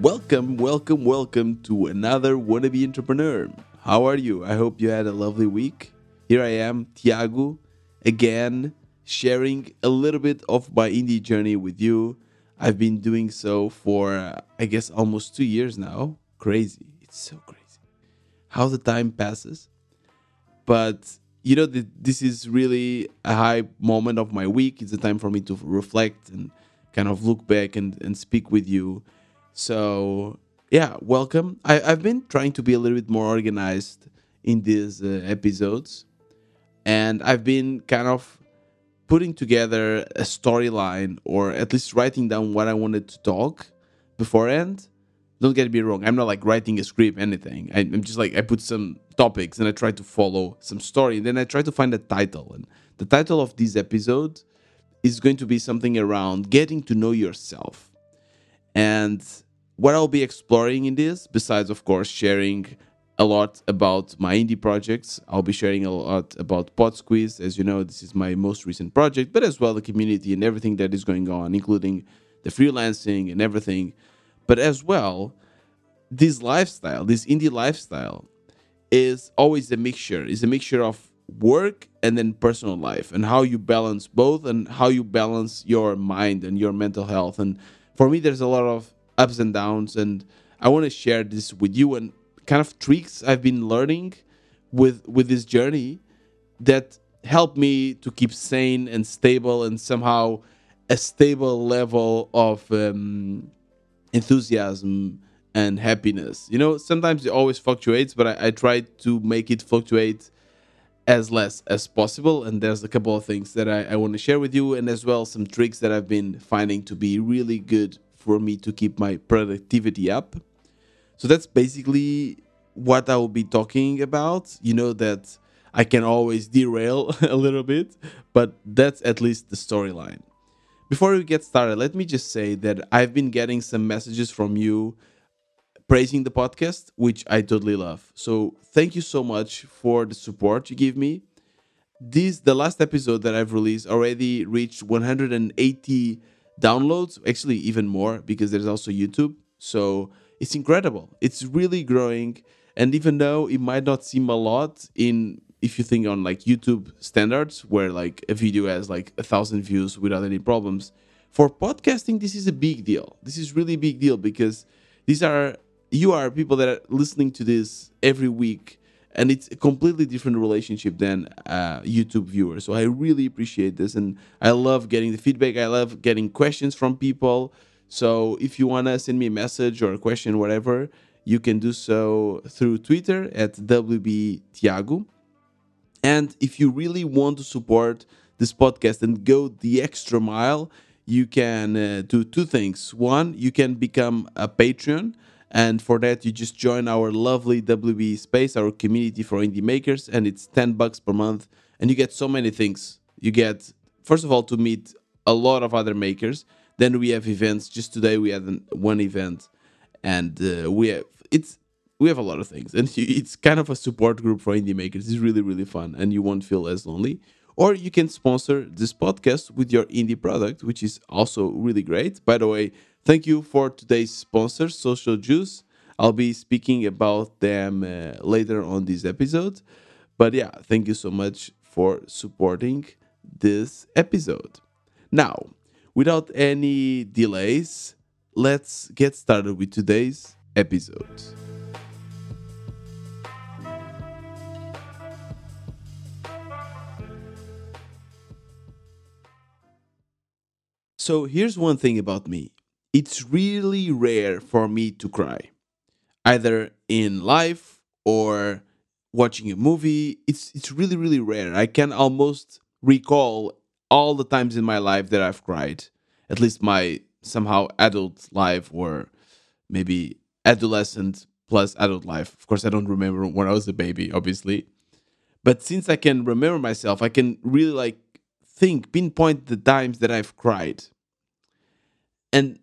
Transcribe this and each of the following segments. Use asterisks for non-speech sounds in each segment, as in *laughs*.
Welcome, welcome, welcome to another wannabe entrepreneur. How are you? I hope you had a lovely week. Here I am, Tiago, again, sharing a little bit of my indie journey with you. I've been doing so for, uh, I guess, almost two years now. Crazy. It's so crazy how the time passes. But you know, this is really a high moment of my week. It's a time for me to reflect and kind of look back and, and speak with you. So, yeah, welcome. I, I've been trying to be a little bit more organized in these uh, episodes, and I've been kind of putting together a storyline or at least writing down what I wanted to talk beforehand don't get me wrong i'm not like writing a script anything. I, am just like i put some topics and i try to follow some story. And then i try to find a title. And the title of this episode is going to be something around getting to know yourself. And what i'll be exploring in this besides of course sharing a lot about my indie projects i'll be sharing a lot about pod squeeze as you know this is my most recent project but as well the community and everything that is going on including the freelancing and everything but as well, this lifestyle, this indie lifestyle, is always a mixture. It's a mixture of work and then personal life and how you balance both and how you balance your mind and your mental health. And for me, there's a lot of ups and downs, and I want to share this with you and kind of tricks I've been learning with with this journey that help me to keep sane and stable and somehow a stable level of um, enthusiasm and happiness. You know, sometimes it always fluctuates, but I, I try to make it fluctuate as less as possible. And there's a couple of things that I, I want to share with you, and as well some tricks that I've been finding to be really good for me to keep my productivity up. So that's basically what I will be talking about. You know that I can always derail *laughs* a little bit, but that's at least the storyline. Before we get started, let me just say that I've been getting some messages from you praising the podcast, which I totally love. So thank you so much for the support you give me. This the last episode that I've released already reached 180 downloads, actually even more because there's also YouTube. So it's incredible. It's really growing. And even though it might not seem a lot in if you think on like YouTube standards, where like a video has like a thousand views without any problems, for podcasting, this is a big deal. This is really big deal because these are you are people that are listening to this every week, and it's a completely different relationship than uh, YouTube viewers. So I really appreciate this, and I love getting the feedback. I love getting questions from people. So if you wanna send me a message or a question, whatever, you can do so through Twitter at wbtiago and if you really want to support this podcast and go the extra mile, you can uh, do two things. One, you can become a Patreon. And for that, you just join our lovely WB space, our community for indie makers, and it's 10 bucks per month. And you get so many things. You get, first of all, to meet a lot of other makers. Then we have events. Just today, we had one event, and uh, we have it's we have a lot of things and *laughs* it's kind of a support group for indie makers it's really really fun and you won't feel as lonely or you can sponsor this podcast with your indie product which is also really great by the way thank you for today's sponsor SocialJuice. I'll be speaking about them uh, later on this episode. But yeah thank you so much for supporting this episode. Now without any delays let's get started with today's episode. So here's one thing about me it's really rare for me to cry, either in life or watching a movie. It's, it's really, really rare. I can almost recall all the times in my life that I've cried, at least my somehow adult life or maybe adolescent plus adult life. Of course, I don't remember when I was a baby, obviously. But since I can remember myself, I can really like think, pinpoint the times that I've cried. And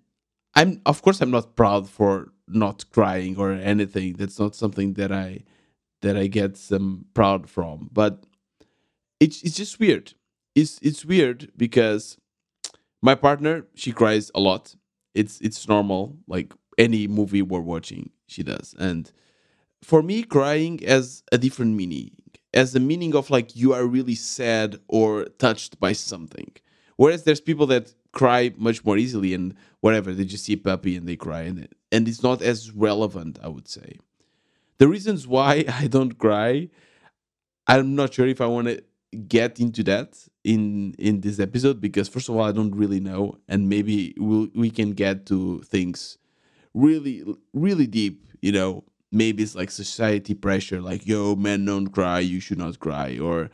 I'm, of course, I'm not proud for not crying or anything. That's not something that I that I get some proud from. But it's it's just weird. It's it's weird because my partner she cries a lot. It's it's normal. Like any movie we're watching. She does, and for me, crying has a different meaning, as the meaning of like you are really sad or touched by something. Whereas there's people that cry much more easily and whatever they just see a puppy and they cry and and it's not as relevant. I would say the reasons why *laughs* I don't cry. I'm not sure if I want to get into that in in this episode because first of all I don't really know and maybe we'll, we can get to things really really deep you know maybe it's like society pressure like yo men don't cry you should not cry or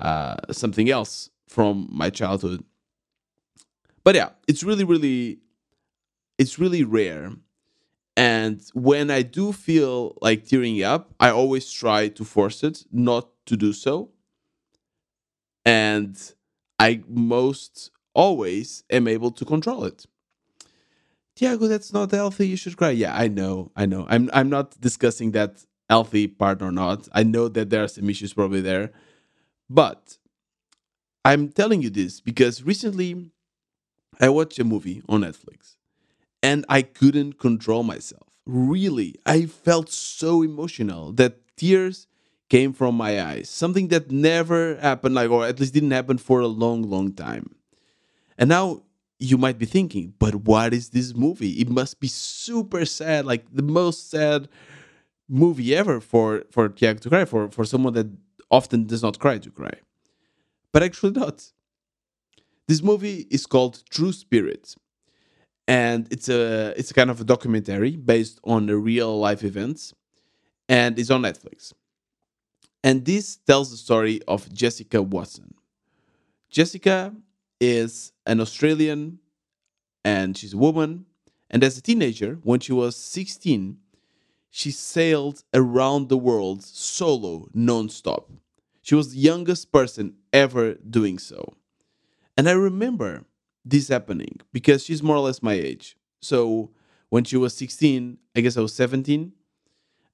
uh, something else from my childhood but yeah it's really really it's really rare and when i do feel like tearing up i always try to force it not to do so and I most always am able to control it. Tiago, that's not healthy. You should cry. Yeah, I know, I know. I'm I'm not discussing that healthy part or not. I know that there are some issues probably there, but I'm telling you this because recently I watched a movie on Netflix and I couldn't control myself. Really, I felt so emotional that tears came from my eyes. Something that never happened, like, or at least didn't happen for a long, long time. And now you might be thinking, but what is this movie? It must be super sad, like the most sad movie ever for for Tiago to cry, for for someone that often does not cry to cry. But actually not. This movie is called True Spirit. And it's a it's a kind of a documentary based on the real life events and it's on Netflix. And this tells the story of Jessica Watson. Jessica is an Australian and she's a woman. And as a teenager, when she was 16, she sailed around the world solo, non-stop. She was the youngest person ever doing so. And I remember this happening because she's more or less my age. So when she was 16, I guess I was 17.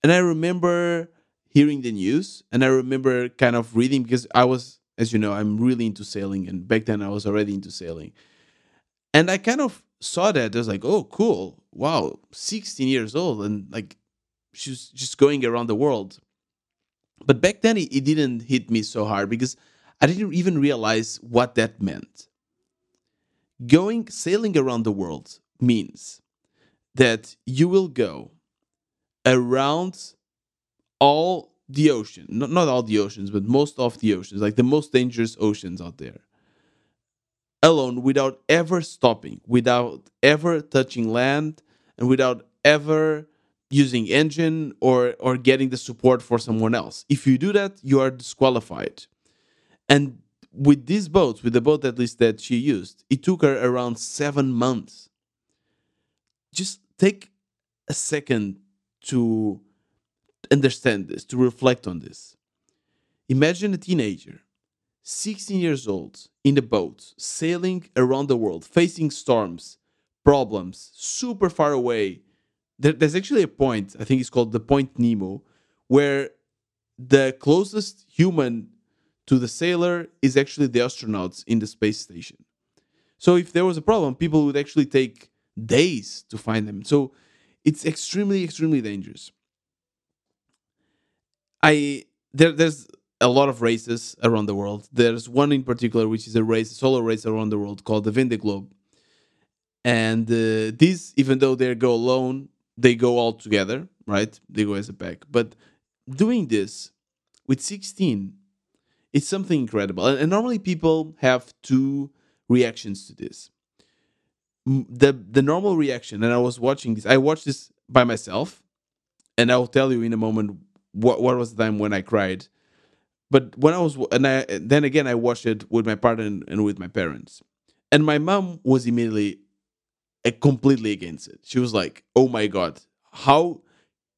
And I remember hearing the news and I remember kind of reading because I was, as you know, I'm really into sailing and back then I was already into sailing. And I kind of saw that. I was like, oh, cool. Wow, 16 years old. And like, she's just going around the world. But back then, it, it didn't hit me so hard because I didn't even realize what that meant. Going sailing around the world means that you will go around all the ocean, not, not all the oceans, but most of the oceans, like the most dangerous oceans out there, alone without ever stopping, without ever touching land, and without ever using engine or or getting the support for someone else. If you do that, you are disqualified. And with these boats, with the boat at least that she used, it took her around seven months. Just take a second to understand this, to reflect on this. Imagine a teenager, 16 years old, in a boat, sailing around the world, facing storms, problems, super far away. There's actually a point, I think it's called the Point Nemo, where the closest human to the sailor is actually the astronauts in the space station. So if there was a problem, people would actually take days to find them. So it's extremely, extremely dangerous. I there there's a lot of races around the world. There's one in particular which is a race, a solo race around the world called the Vendée Globe. And uh, these, even though they go alone, they go all together, right? They go as a pack. But doing this with 16, it's something incredible. And, and normally people have two reactions to this. The the normal reaction, and I was watching this. I watched this by myself, and I will tell you in a moment what what was the time when I cried. But when I was and I then again I watched it with my partner and, and with my parents, and my mom was immediately uh, completely against it. She was like, "Oh my god, how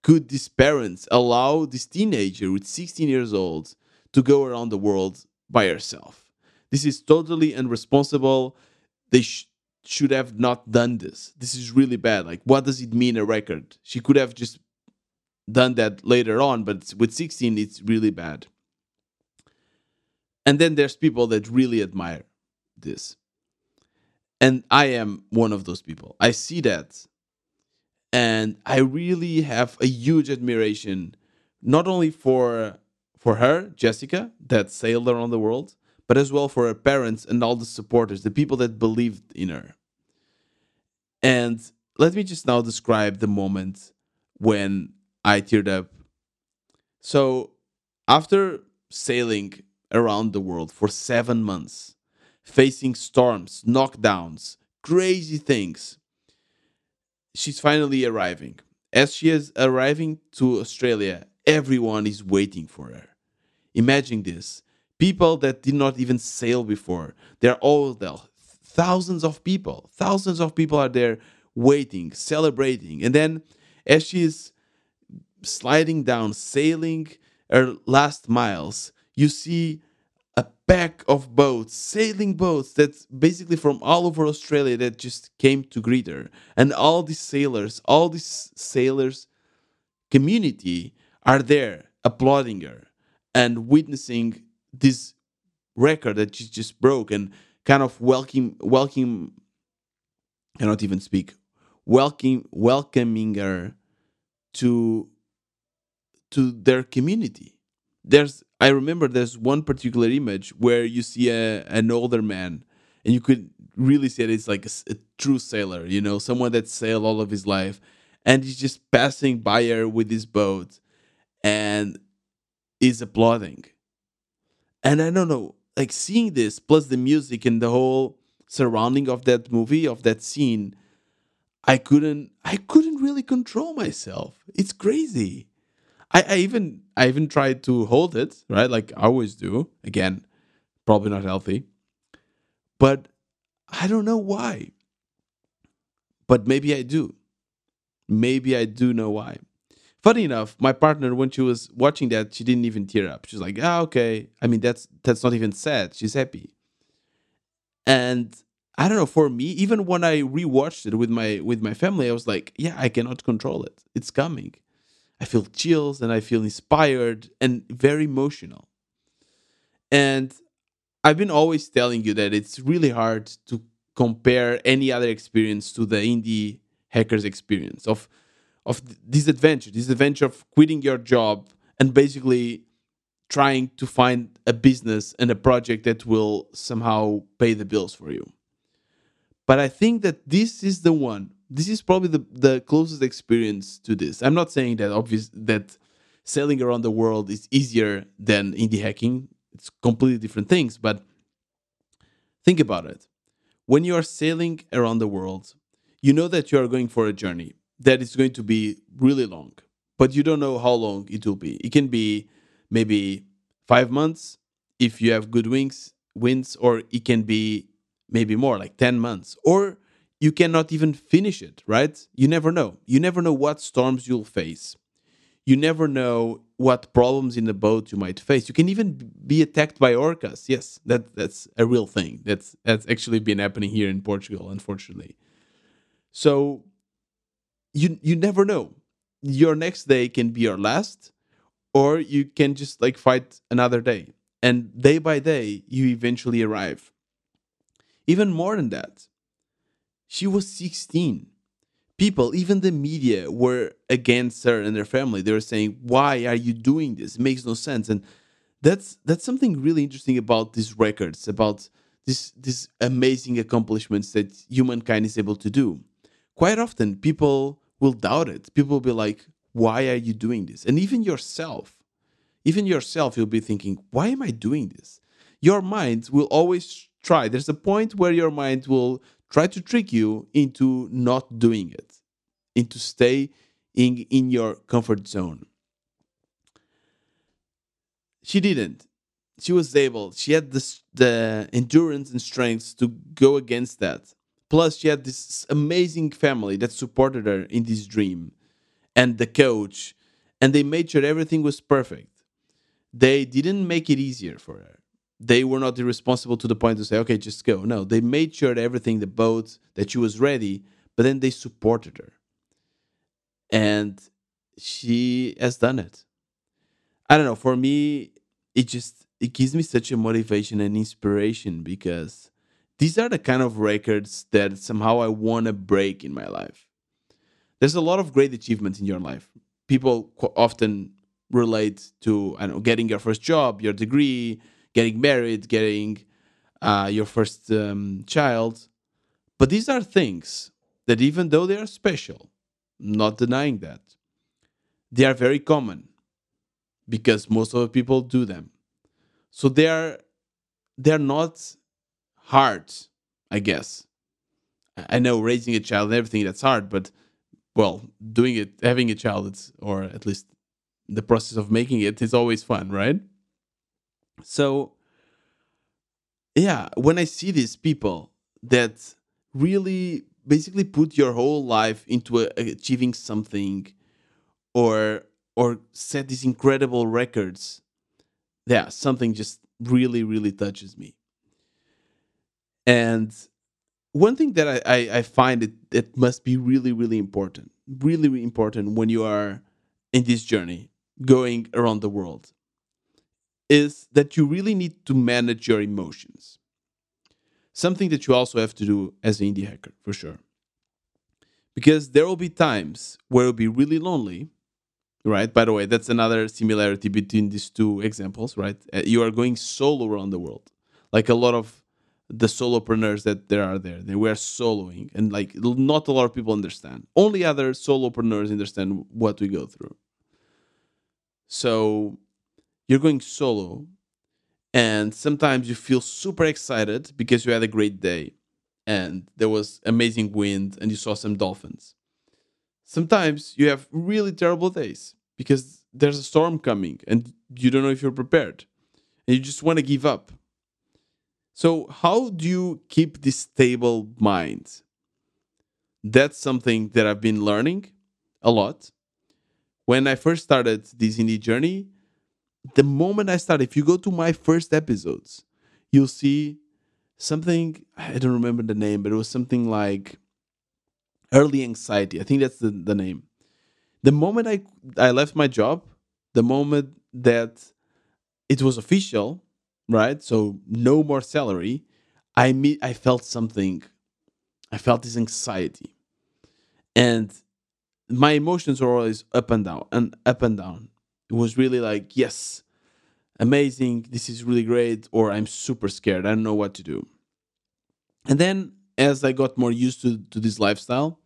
could these parents allow this teenager with 16 years old to go around the world by herself? This is totally irresponsible. They sh- should have not done this. This is really bad. Like, what does it mean a record? She could have just done that later on, but with 16, it's really bad. And then there's people that really admire this. And I am one of those people. I see that. and I really have a huge admiration, not only for for her, Jessica, that sailed around the world, but as well for her parents and all the supporters, the people that believed in her. And let me just now describe the moment when I teared up. So, after sailing around the world for seven months, facing storms, knockdowns, crazy things, she's finally arriving. As she is arriving to Australia, everyone is waiting for her. Imagine this people that did not even sail before, they're all there. Thousands of people, thousands of people are there waiting, celebrating. And then as she's sliding down, sailing her last miles, you see a pack of boats, sailing boats that's basically from all over Australia that just came to greet her. And all these sailors, all these sailors community are there applauding her and witnessing this record that she just broke and kind of welcome welcome I cannot even speak welcome welcoming her to to their community. There's i remember there's one particular image where you see a, an older man and you could really see that it's like a, a true sailor you know someone that sailed all of his life and he's just passing by her with his boat and is applauding and i don't know like seeing this plus the music and the whole surrounding of that movie of that scene I couldn't I couldn't really control myself. It's crazy. I, I even I even tried to hold it, right? Like I always do. Again, probably not healthy. But I don't know why. But maybe I do. Maybe I do know why. Funny enough, my partner, when she was watching that, she didn't even tear up. She's like, ah, okay. I mean, that's that's not even sad. She's happy. And I don't know. For me, even when I rewatched it with my with my family, I was like, yeah, I cannot control it. It's coming. I feel chills and I feel inspired and very emotional. And I've been always telling you that it's really hard to compare any other experience to the indie hackers experience of of this adventure, this adventure of quitting your job and basically trying to find a business and a project that will somehow pay the bills for you. But I think that this is the one. This is probably the, the closest experience to this. I'm not saying that obvious that selling around the world is easier than indie hacking. It's completely different things. But think about it. When you are sailing around the world, you know that you are going for a journey that is going to be really long, but you don't know how long it will be. It can be maybe five months if you have good wings, winds, or it can be maybe more, like 10 months. Or you cannot even finish it, right? You never know. You never know what storms you'll face. You never know what problems in the boat you might face. You can even be attacked by orcas. Yes, that that's a real thing. That's that's actually been happening here in Portugal, unfortunately. So you you never know. Your next day can be your last, or you can just like fight another day. And day by day, you eventually arrive. Even more than that, she was 16. People, even the media, were against her and her family. They were saying, "Why are you doing this? It makes no sense." And that's that's something really interesting about these records, about this these amazing accomplishments that humankind is able to do. Quite often, people will doubt it. People will be like, "Why are you doing this?" And even yourself, even yourself, you'll be thinking, "Why am I doing this?" Your mind will always try. There's a point where your mind will try to trick you into not doing it, into stay in, your comfort zone. She didn't. She was able. She had this, the endurance and strength to go against that. Plus, she had this amazing family that supported her in this dream, and the coach, and they made sure everything was perfect. They didn't make it easier for her they were not irresponsible to the point to say, okay, just go. No, they made sure everything, the boat, that she was ready, but then they supported her. And she has done it. I don't know. For me, it just it gives me such a motivation and inspiration because these are the kind of records that somehow I want to break in my life. there's a lot of great achievements in your life. People often relate to I know getting your first job, your degree, getting married, getting uh, your first um, child. But these are things that, even though they are special, not denying that, they are very common because most of the people do them. So they are they're not hard, I guess. I know raising a child and everything that's hard, but well, doing it, having a child, it's, or at least the process of making it is always fun, right? So, yeah, when I see these people that really basically put your whole life into a, achieving something or or set these incredible records yeah something just really really touches me and one thing that I, I, I find it, it must be really, really important, really, really important when you are in this journey going around the world is that you really need to manage your emotions. Something that you also have to do as an indie hacker, for sure. Because there will be times where it'll be really lonely, right? By the way, that's another similarity between these two examples, right? Uh, you are going solo around the world. Like a lot of the solopreneurs that there are there. They were soloing, and like not a lot of people understand. Only other solopreneurs understand what we go through. So you're going solo, and sometimes you feel super excited because you had a great day, and there was amazing wind, and you saw some dolphins. Sometimes you have really terrible days because there's a storm coming, and you don't know if you're prepared, and you just want to give up so, how do you keep this stable mind? That's something that I've been learning a lot. When I first started this indie journey, the moment I started, if you go to my first episodes, you'll see something, I don't remember the name, but it was something like early anxiety. I think that's the, the name. The moment I, I left my job, the moment that it was official, right? So no more salary. I meet, I felt something. I felt this anxiety, and my emotions were always up and down and up and down. It was really like yes, amazing. This is really great, or I'm super scared. I don't know what to do. And then as I got more used to to this lifestyle,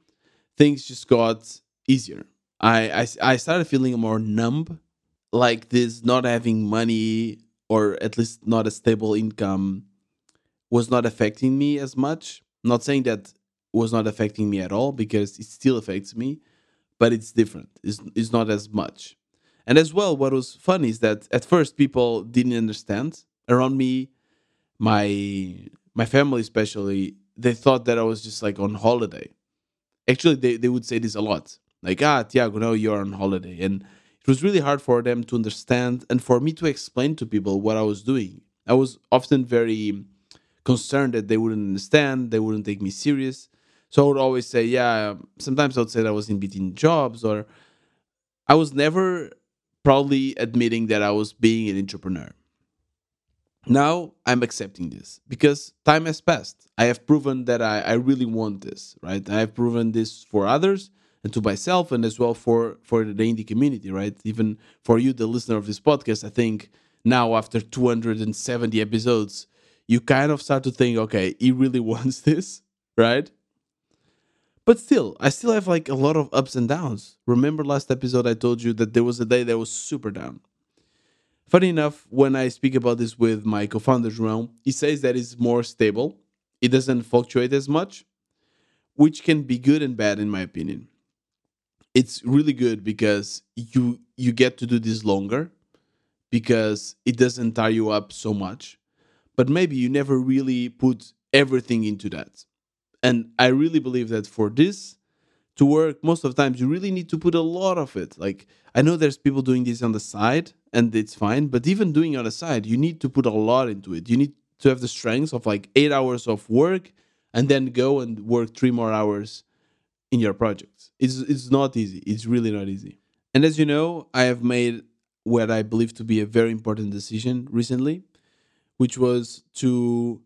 things just got easier. I, I, I started feeling more numb, like this not having money or at least not a stable income was not affecting me as much. Not saying that was not affecting me at all because it still affects me, but it's different. It's, it's not as much. And as well, what was fun is that at first people didn't understand around me, my my family especially, they thought that I was just like on holiday. Actually, they, they would say this a lot. Like, ah, Tiago, no, you're on holiday. And it was really hard for them to understand and for me to explain to people what I was doing. I was often very concerned that they wouldn't understand, they wouldn't take me serious. So I would always say, yeah, sometimes I would say that I was in between jobs, or I was never proudly admitting that I was being an entrepreneur. Now I'm accepting this because time has passed. I have proven that I, I really want this, right? I have proven this for others and to myself and as well for for the indie community right? Even for you the listener of this podcast i think now after 270 episodes you kind of start to think okay he really *laughs* wants this right? But still i still have like a lot of ups and downs. Remember last episode i told you that there was a day that was super down? Funny enough when i speak about this with my co-founder João, he says that it's more stable. It doesn't fluctuate as much which can be good and bad in my opinion it's really good because you you get to do this longer because it doesn't tie you up so much but maybe you never really put everything into that. And i really believe that for this to work most of the times you really need to put a lot of it. Like i know there's people doing this on the side and it's fine but even doing on the side you need to put a lot into it. You need to have the strength of like eight hours of work and then go and work three more hours in your projects. It's it's not easy. It's really not easy. And as you know, I have made what I believe to be a very important decision recently, which was to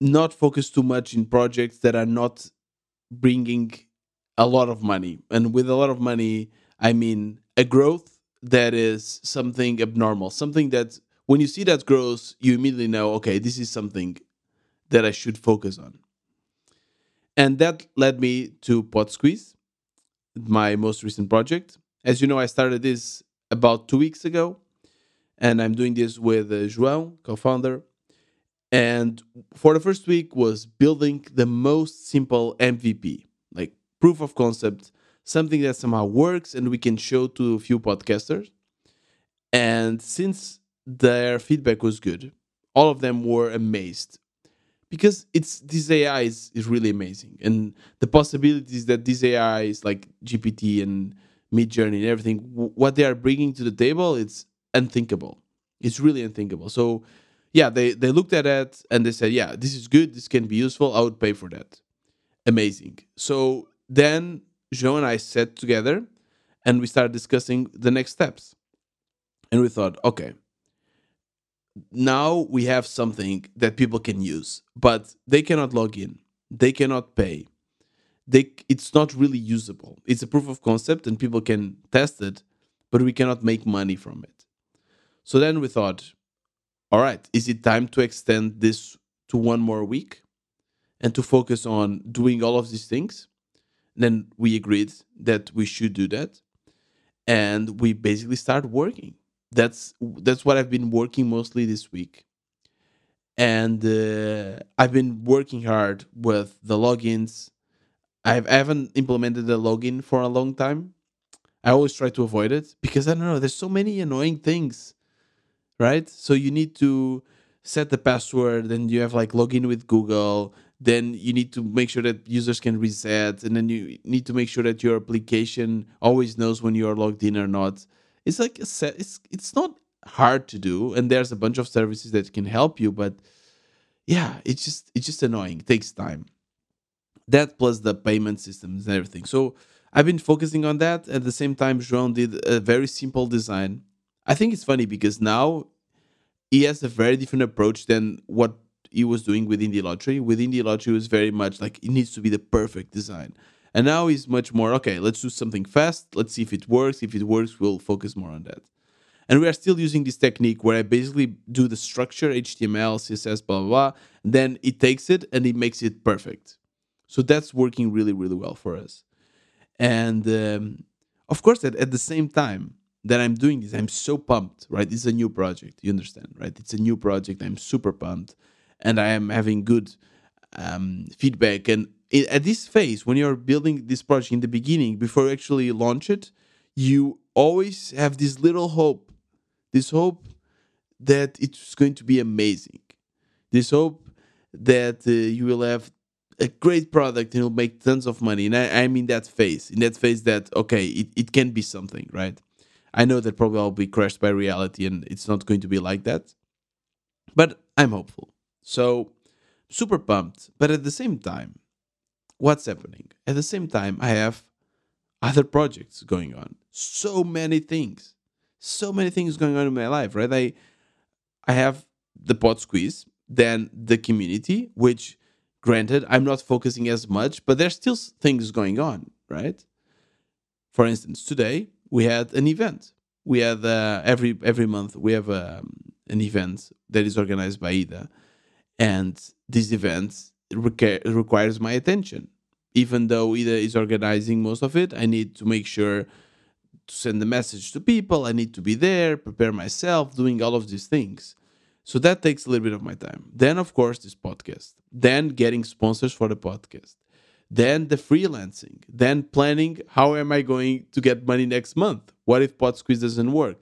not focus too much in projects that are not bringing a lot of money. And with a lot of money, I mean a growth that is something abnormal, something that when you see that growth, you immediately know, okay, this is something that I should focus on. And that led me to Pod Squeeze, my most recent project. As you know, I started this about two weeks ago, and I'm doing this with uh, João, co-founder. And for the first week was building the most simple MVP, like proof of concept, something that somehow works and we can show to a few podcasters. And since their feedback was good, all of them were amazed because it's this AI is, is really amazing, and the possibilities that these AIs like GPT and Midjourney and everything, what they are bringing to the table, it's unthinkable. It's really unthinkable. So, yeah, they they looked at it and they said, yeah, this is good. This can be useful. I would pay for that. Amazing. So then João and I sat together, and we started discussing the next steps, and we thought, okay now we have something that people can use, but they cannot log in, they cannot pay. They, it's not really usable. It's a proof of concept and people can test it, but we cannot make money from it. So then we thought, all right, is it time to extend this to one more week and to focus on doing all of these things? then we agreed that we should do that. And we basically start working that's that's what I've been working mostly this week. And uh, I've been working hard with the logins. I've, I haven't implemented the login for a long time. I always try to avoid it because I don't know. There's so many annoying things, right? So you need to set the password, then you have like login with Google. Then you need to make sure that users can reset, and then you need to make sure that your application always knows when you are logged in or not it's like a set, it's it's not hard to do, and there's a bunch of services that can help you, but yeah, it's just it's just annoying. It takes time. That plus the payment systems and everything. So I've been focusing on that. At the same time, João did a very simple design. I think it's funny because now he has a very different approach than what he was doing with Indie Lottery. With Indie Lottery, it was very much like it needs to be the perfect design. And now he's much more okay, let's do something fast. Let's see if it works. If it works, we'll focus more on that. And we are still using this technique where I basically do the structure, HTML, CSS, blah, blah, blah. Then it takes it and it makes it perfect. So that's working really, really well for us. And um, of course, at, at the same time that I'm doing this, I'm so pumped, right? It's a new project. You understand, right? It's a new project. I'm super pumped. And I am having good um, feedback. And at this phase, when you're building this project in the beginning, before you actually launch it, you always have this little hope, this hope that it's going to be amazing, this hope that uh, you will have a great product and you'll make tons of money. And I, I'm in that phase, in that phase that, okay, it, it can be something, right? I know that probably I'll be crushed by reality and it's not going to be like that. But I'm hopeful. So, super pumped. But at the same time, what's happening. At the same time, I have other projects going on. So many things. So many things going on in my life, right? I I have the pod squeeze, then the community, which granted I'm not focusing as much, but there's still things going on, right? For instance, today we had an event. We had uh, every every month we have um, an event that is organized by Ida, and these events require, requires my attention. Even though Ida is organizing most of it, I need to make sure to send the message to people. I need to be there, prepare myself, doing all of these things. So that takes a little bit of my time. Then, of course, this podcast. Then getting sponsors for the podcast. Then the freelancing. Then planning how am I going to get money next month? What if Pod Squeeze doesn't work?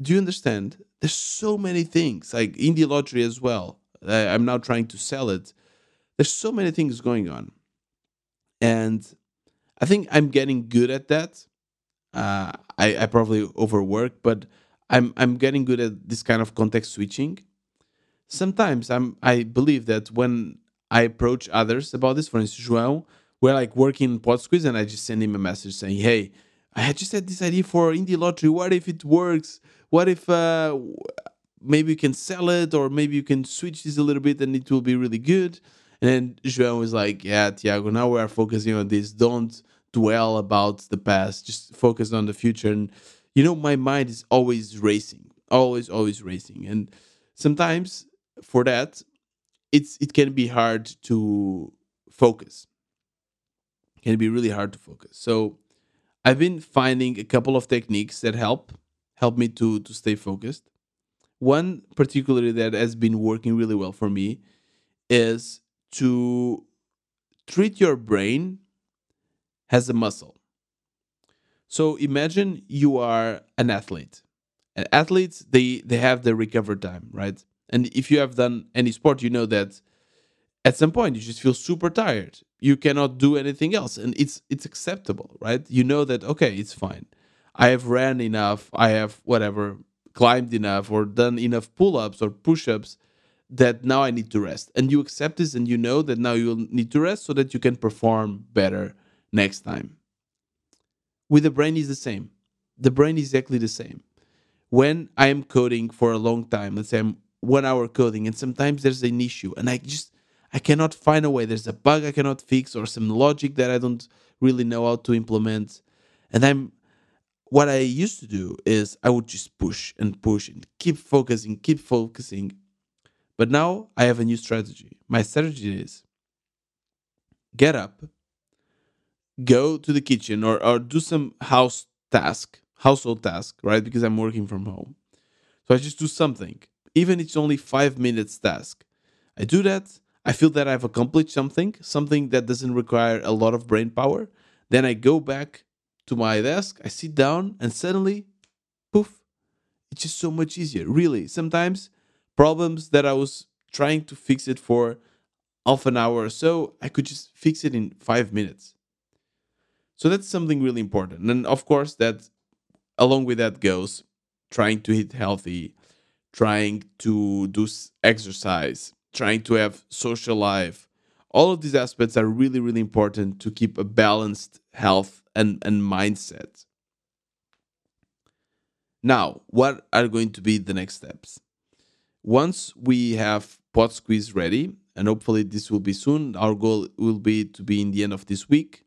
Do you understand? There's so many things, like Indie Lottery as well. I'm now trying to sell it. There's so many things going on. And I think I'm getting good at that. Uh, I, I probably overwork, but I'm I'm getting good at this kind of context switching. Sometimes I'm I believe that when I approach others about this, for instance, João, we're like working in Pod Squeeze and I just send him a message saying, Hey, I just had this idea for indie lottery. What if it works? What if uh, maybe you can sell it or maybe you can switch this a little bit and it will be really good and then João was like yeah Tiago now we are focusing on this don't dwell about the past, just focus on the future. And, you know, my mind is always racing, always, always racing. And sometimes for that, it's it can be hard to focus. It can be really hard to focus. So I've been finding a couple of techniques that help help me to to stay focused. One particularly that has been working really well for me is to treat your brain as a muscle. So imagine you are an athlete. And athletes they they have their recovery time, right? And if you have done any sport, you know that at some point you just feel super tired. You cannot do anything else and it's it's acceptable, right? You know that okay, it's fine. I have ran enough, I have whatever, climbed enough or done enough pull-ups or push-ups that now I need to rest. And you accept this and you know that now you'll need to rest so that you can perform better next time. With the brain is the same. The brain is exactly the same. When I am coding for a long time, let's say I'm one hour coding, and sometimes there's an issue, and I just I cannot find a way. There's a bug I cannot fix, or some logic that I don't really know how to implement. And I'm what I used to do is I would just push and push and keep focusing, keep focusing. But now I have a new strategy. My strategy is get up, go to the kitchen or, or do some house task, household task, right? Because I'm working from home. So I just do something, even it's only five minutes task. I do that. I feel that I've accomplished something, something that doesn't require a lot of brain power. Then I go back to my desk, I sit down, and suddenly, poof, it's just so much easier. Really, sometimes problems that I was trying to fix it for half an hour or so, I could just fix it in five minutes. So that's something really important. And of course, that along with that goes trying to eat healthy, trying to do exercise, trying to have social life. All of these aspects are really, really important to keep a balanced health and, and mindset. Now, what are going to be the next steps? Once we have Pod Squeeze ready, and hopefully this will be soon, our goal will be to be in the end of this week.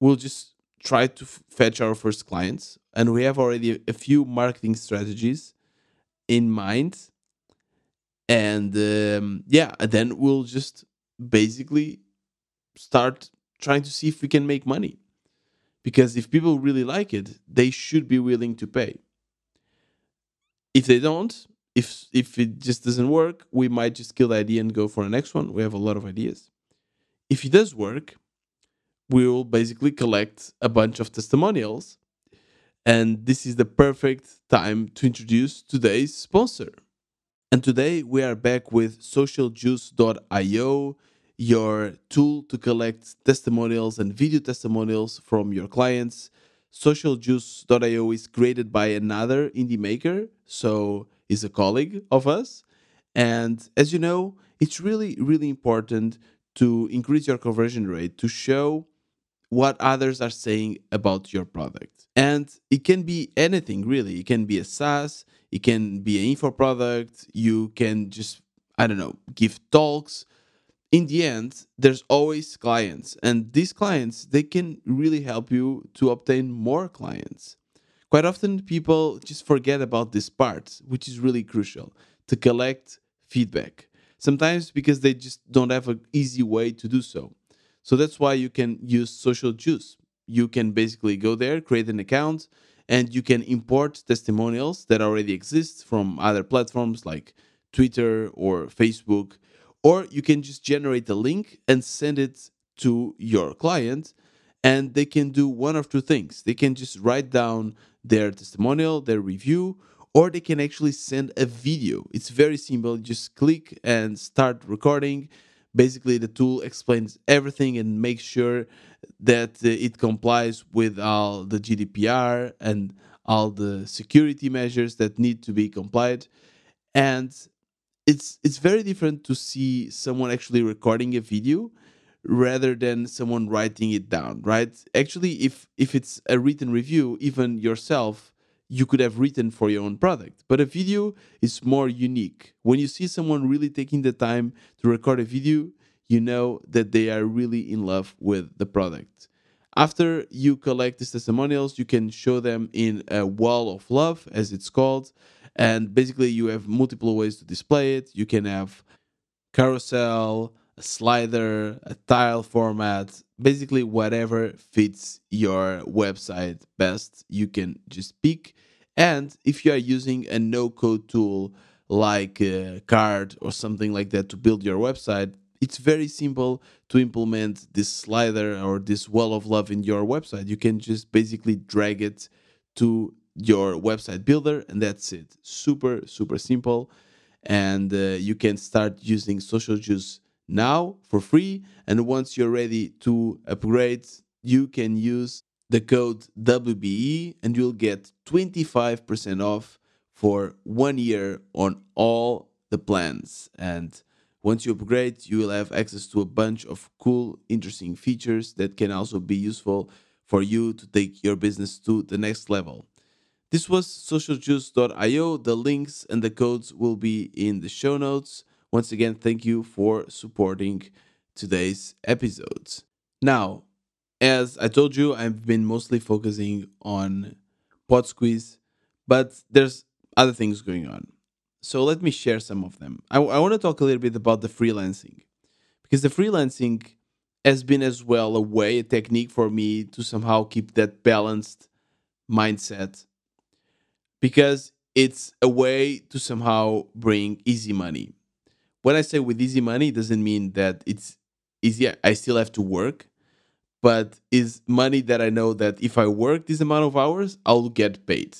We'll just try to fetch our first clients and we have already a few marketing strategies in mind. And um, yeah then we'll just basically start trying to see if we can make money. Because if people really like it they should be willing to pay. If they don't if if it just doesn't work we might just kill the idea and go for the next one we have a lot of ideas if it does work we'll basically collect a bunch of testimonials. And this is the perfect time to introduce today's sponsor. And today we are back with socialjuice.io, your tool to collect testimonials and video testimonials from your clients. Socialjuice.io is created by another indie maker, so he's a colleague of us. And as you know, it's really, really important to increase your conversion rate to show what others are saying about your product. And it can be anything really. It can be a SaaS, it can be an info product, you can just, I don't know, give talks. In the end, there's always clients, and these clients they can really help you to obtain more clients. Quite often, people just forget about this part, which is really crucial to collect feedback. Sometimes because they just don't have an easy way to do so. So that's why you can use SocialJuice. You can basically go there, create an account, and you can import testimonials that already exist from other platforms like Twitter or Facebook. Or you can just generate a link and send it to your client, and they can do one of two things. They can just write down their testimonial, their review, or they can actually send a video. It's very simple. Just click and start recording basically the tool explains everything and makes sure that uh, it complies with all the GDPR and all the security measures that need to be complied and it's it's very different to see someone actually recording a video rather than someone writing it down right actually if if it's a written review even yourself you could have written for your own product. But a video is more unique. When you see someone really taking the time to record a video, you know that they are really in love with the product. After you collect these testimonials, you can show them in a wall of love, as it's called. And basically, you have multiple ways to display it. You can have carousel, a slider, a tile format, basically, whatever fits your website best, you can just pick. And if you are using a no code tool like a Carrd or something like that to build your website, it's very simple to implement this slider or this wall of love in your website. You can just basically drag it to your website builder, and that's it. Super, super simple. And uh, you can start using SocialJuice now for free. And once you're ready to upgrade, you can use the code WBE and you'll get 25% off for one year on all the plans. And once you upgrade, you will have access to a bunch of cool, interesting features that can also be useful for you to take your business to the next level. This was socialjuice.io. The links and the codes will be in the show notes. Once again, thank you for supporting today's episodes. Now, as I told you, I've been mostly focusing on Podsqueeze, but there's other things going on. So let me share some of them. I, I want to talk a little bit about the freelancing because the freelancing has been as well a way, a technique for me to somehow keep that balanced mindset because it's a way to somehow bring easy money. When I say with easy money, it doesn't mean that it's easy. I still have to work, but is money that I know that if I work this amount of hours, I'll get paid.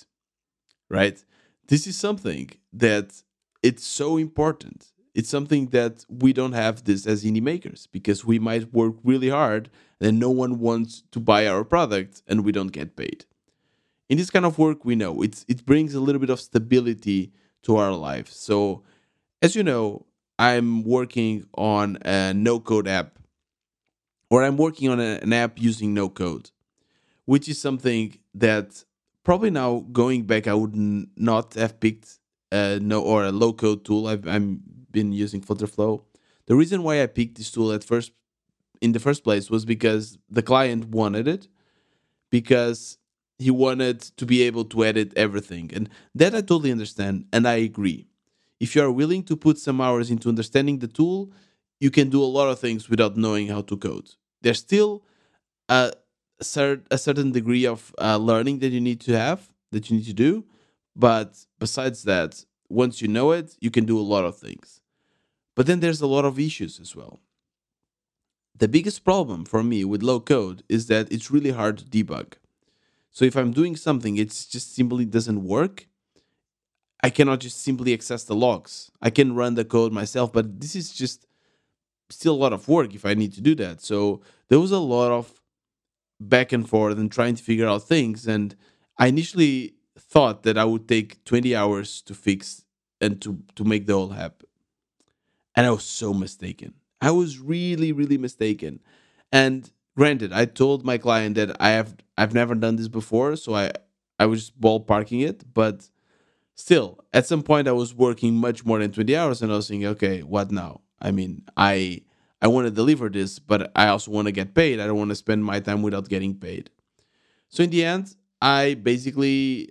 Right? this is something that it's so important. It's something that we don't have this as indie makers because we might work really hard and no one wants to buy our product and we don't get paid. In this kind of work, we know it's it brings a little bit of stability to our life. So, as you know, I'm working on a no code app, or I'm working on a, an app using no code, which is something that probably now going back, I would not have picked a no or a low code tool. I've I'm been using Flutterflow. The reason why I picked this tool at first, in the first place, was because the client wanted it, because he wanted to be able to edit everything, and that I totally understand, and I agree. If you are willing to put some hours into understanding the tool, you can do a lot of things without knowing how to code. There's still a cert- a certain degree of uh, learning that you need to have that you need to do but besides that once you know it you can do a lot of things. But then there's a lot of issues as well. The biggest problem for me with low code is that it's really hard to debug. So if i'm doing something it just simply doesn't work i cannot just simply access the logs i can run the code myself but this is just still a lot of work if i need to do that so there was a lot of back and forth and trying to figure out things. And I initially thought that I would take 20 hours to fix and to, to make the whole happen. And I was so mistaken. I was really, really mistaken. And granted, I told my client that I have I've never done this before, so I I was ballparking it, but still, at some point I was working much more than 20 hours and I was thinking, okay, what now? I mean, I I want to deliver this, but I also want to get paid. I don't want to spend my time without getting paid. So in the end, I basically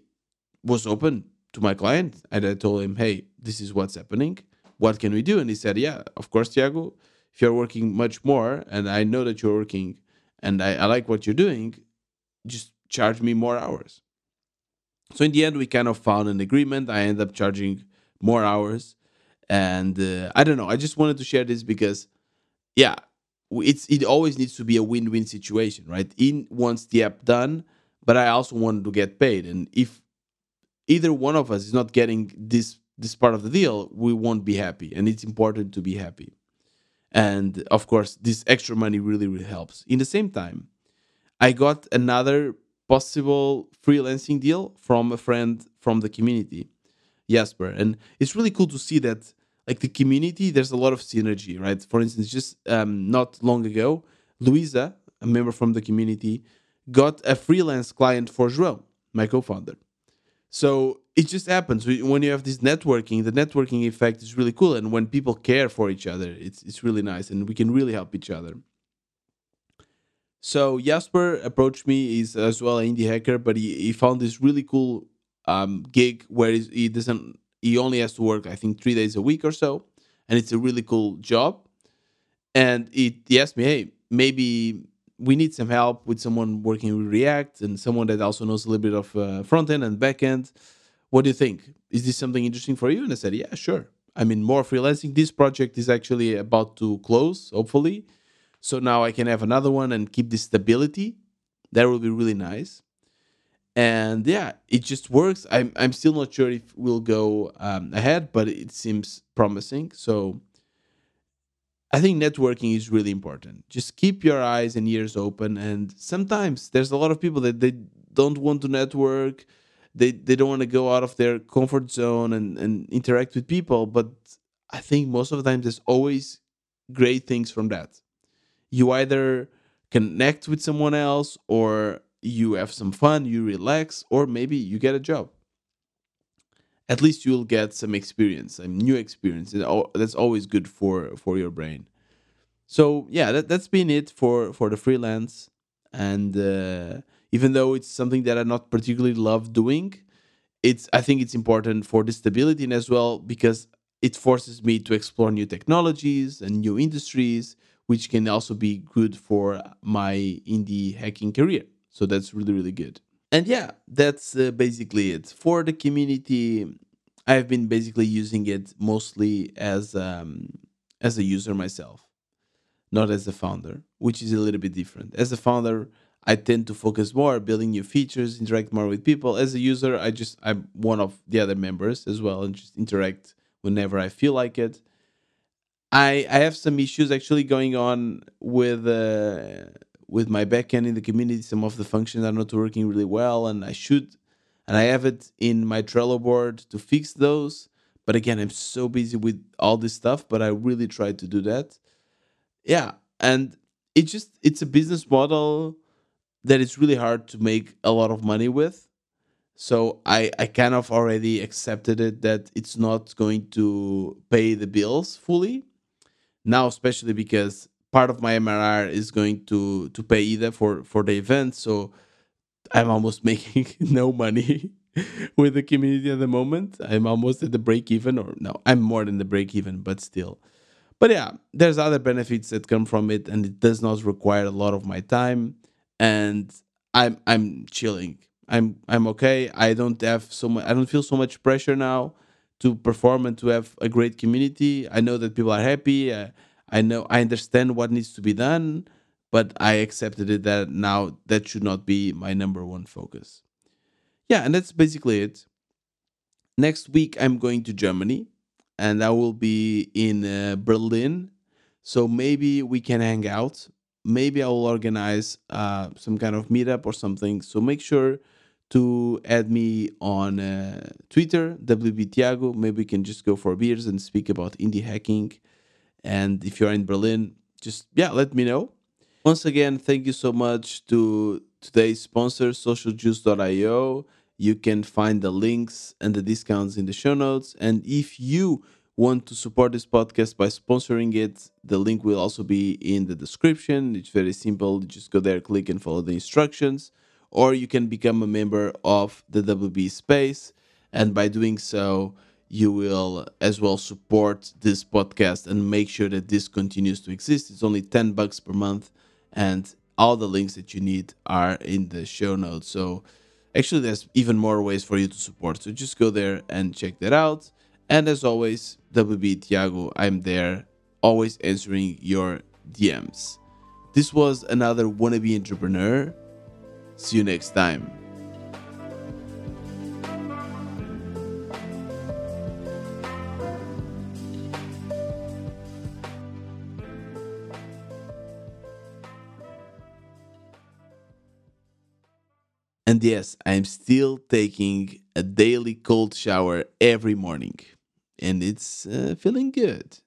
was open to my client and I told him, hey, this is what's happening. What can we do? And he said, yeah, of course, Tiago, if you're working much more and I know that you're working and I, I like what you're doing, just charge me more hours. So in the end, we kind of found an agreement. I end up charging more hours. And uh, I don't know. I just wanted to share this because yeah, it's it always needs to be a win-win situation, right? In wants the app done, but I also want to get paid. And if either one of us is not getting this this part of the deal, we won't be happy. And it's important to be happy. And of course, this extra money really, really helps. In the same time, I got another possible freelancing deal from a friend from the community, Jasper. And it's really cool to see that like the community, there's a lot of synergy, right? For instance, just um, not long ago, Luisa, a member from the community, got a freelance client for Joel, my co-founder. So it just happens when you have this networking. The networking effect is really cool, and when people care for each other, it's it's really nice, and we can really help each other. So Jasper approached me. He's as well an indie hacker, but he, he found this really cool um, gig where he doesn't. He only has to work, I think, three days a week or so, and it's a really cool job. And he, he asked me, "Hey, maybe we need some help with someone working with React and someone that also knows a little bit of uh, front end and back end. What do you think? Is this something interesting for you?" And I said, "Yeah, sure." I mean, more freelancing. This project is actually about to close, hopefully so now I can have another one and keep the stability. That will be really nice. And yeah, it just works. I'm I'm still not sure if we'll go um, ahead, but it seems promising. So I think networking is really important. Just keep your eyes and ears open. And sometimes there's a lot of people that they don't want to network. They they don't want to go out of their comfort zone and, and interact with people. But I think most of the time there's always great things from that you either connect with someone else or you have some fun, you relax, or maybe you get a job. At least you'll get some experience, a new experience. That's always good for for your brain. So yeah, that that's been it for for the freelance. And uh, even though it's something that I not particularly love doing, it's I think it's important for the stability as well because it forces me to explore new technologies and new industries which can also be good for my indie hacking career. So that's really, really good. And yeah, that's uh, basically it. For the community, I've been basically using it mostly as um, as a user myself, not as a founder, which is a little bit different. As a founder, I tend to focus more building new features, interact more with people. As a user, I just I'm one of the other members as well and just interact whenever I feel like it. I I have some issues actually going on with uh, with my backend in the community. Some of the functions are not working really well, and I should and I have it in my Trello board to fix those. But again, I'm so busy with all this stuff. But I really try to do that. Yeah, and it just it's a business model that it's really hard to make a lot of money with. So I I kind of already accepted it that it's not going to pay the bills fully now especially because part of my MRR is going to to pay either for for the event, so I'm almost *laughs* making no money *laughs* with the community at the moment. I'm almost at the break even, or no, I'm more than the break even, but still. But yeah, there's other benefits that come from it, and it does not require a lot of my time, and I'm I'm chilling. I'm I'm okay. I don't have so much. I don't feel so much pressure now to perform and to have a great community. I know that people are happy. Uh, I know I understand what needs to be done, but I accepted it that now that should not be my number one focus. Yeah, and that's basically it. Next week I'm going to Germany and I will be in uh, Berlin. So maybe we can hang out. Maybe I will organize uh, some kind of meetup or something. So make sure to add me on uh, Twitter, WB Maybe we can just go for beers and speak about indie hacking. And if you're in Berlin, just yeah, let me know. Once again, thank you so much to today's sponsor, socialjuice.io. You can find the links and the discounts in the show notes. And if you want to support this podcast by sponsoring it, the link will also be in the description. It's very simple. just go there, click, and follow the instructions or you can become a member of the WB Space. And by doing so, you will as well support this podcast and make sure that this continues to exist. It's only 10 bucks per month, and all the links that you need are in the show notes. So, actually, there's even more ways for you to support. So, just go there and check that out. And as always, WB Tiago, I'm there, always answering your DMs. This was another wannabe entrepreneur. See you next time. And yes, I'm still taking a daily cold shower every morning, and it's uh, feeling good.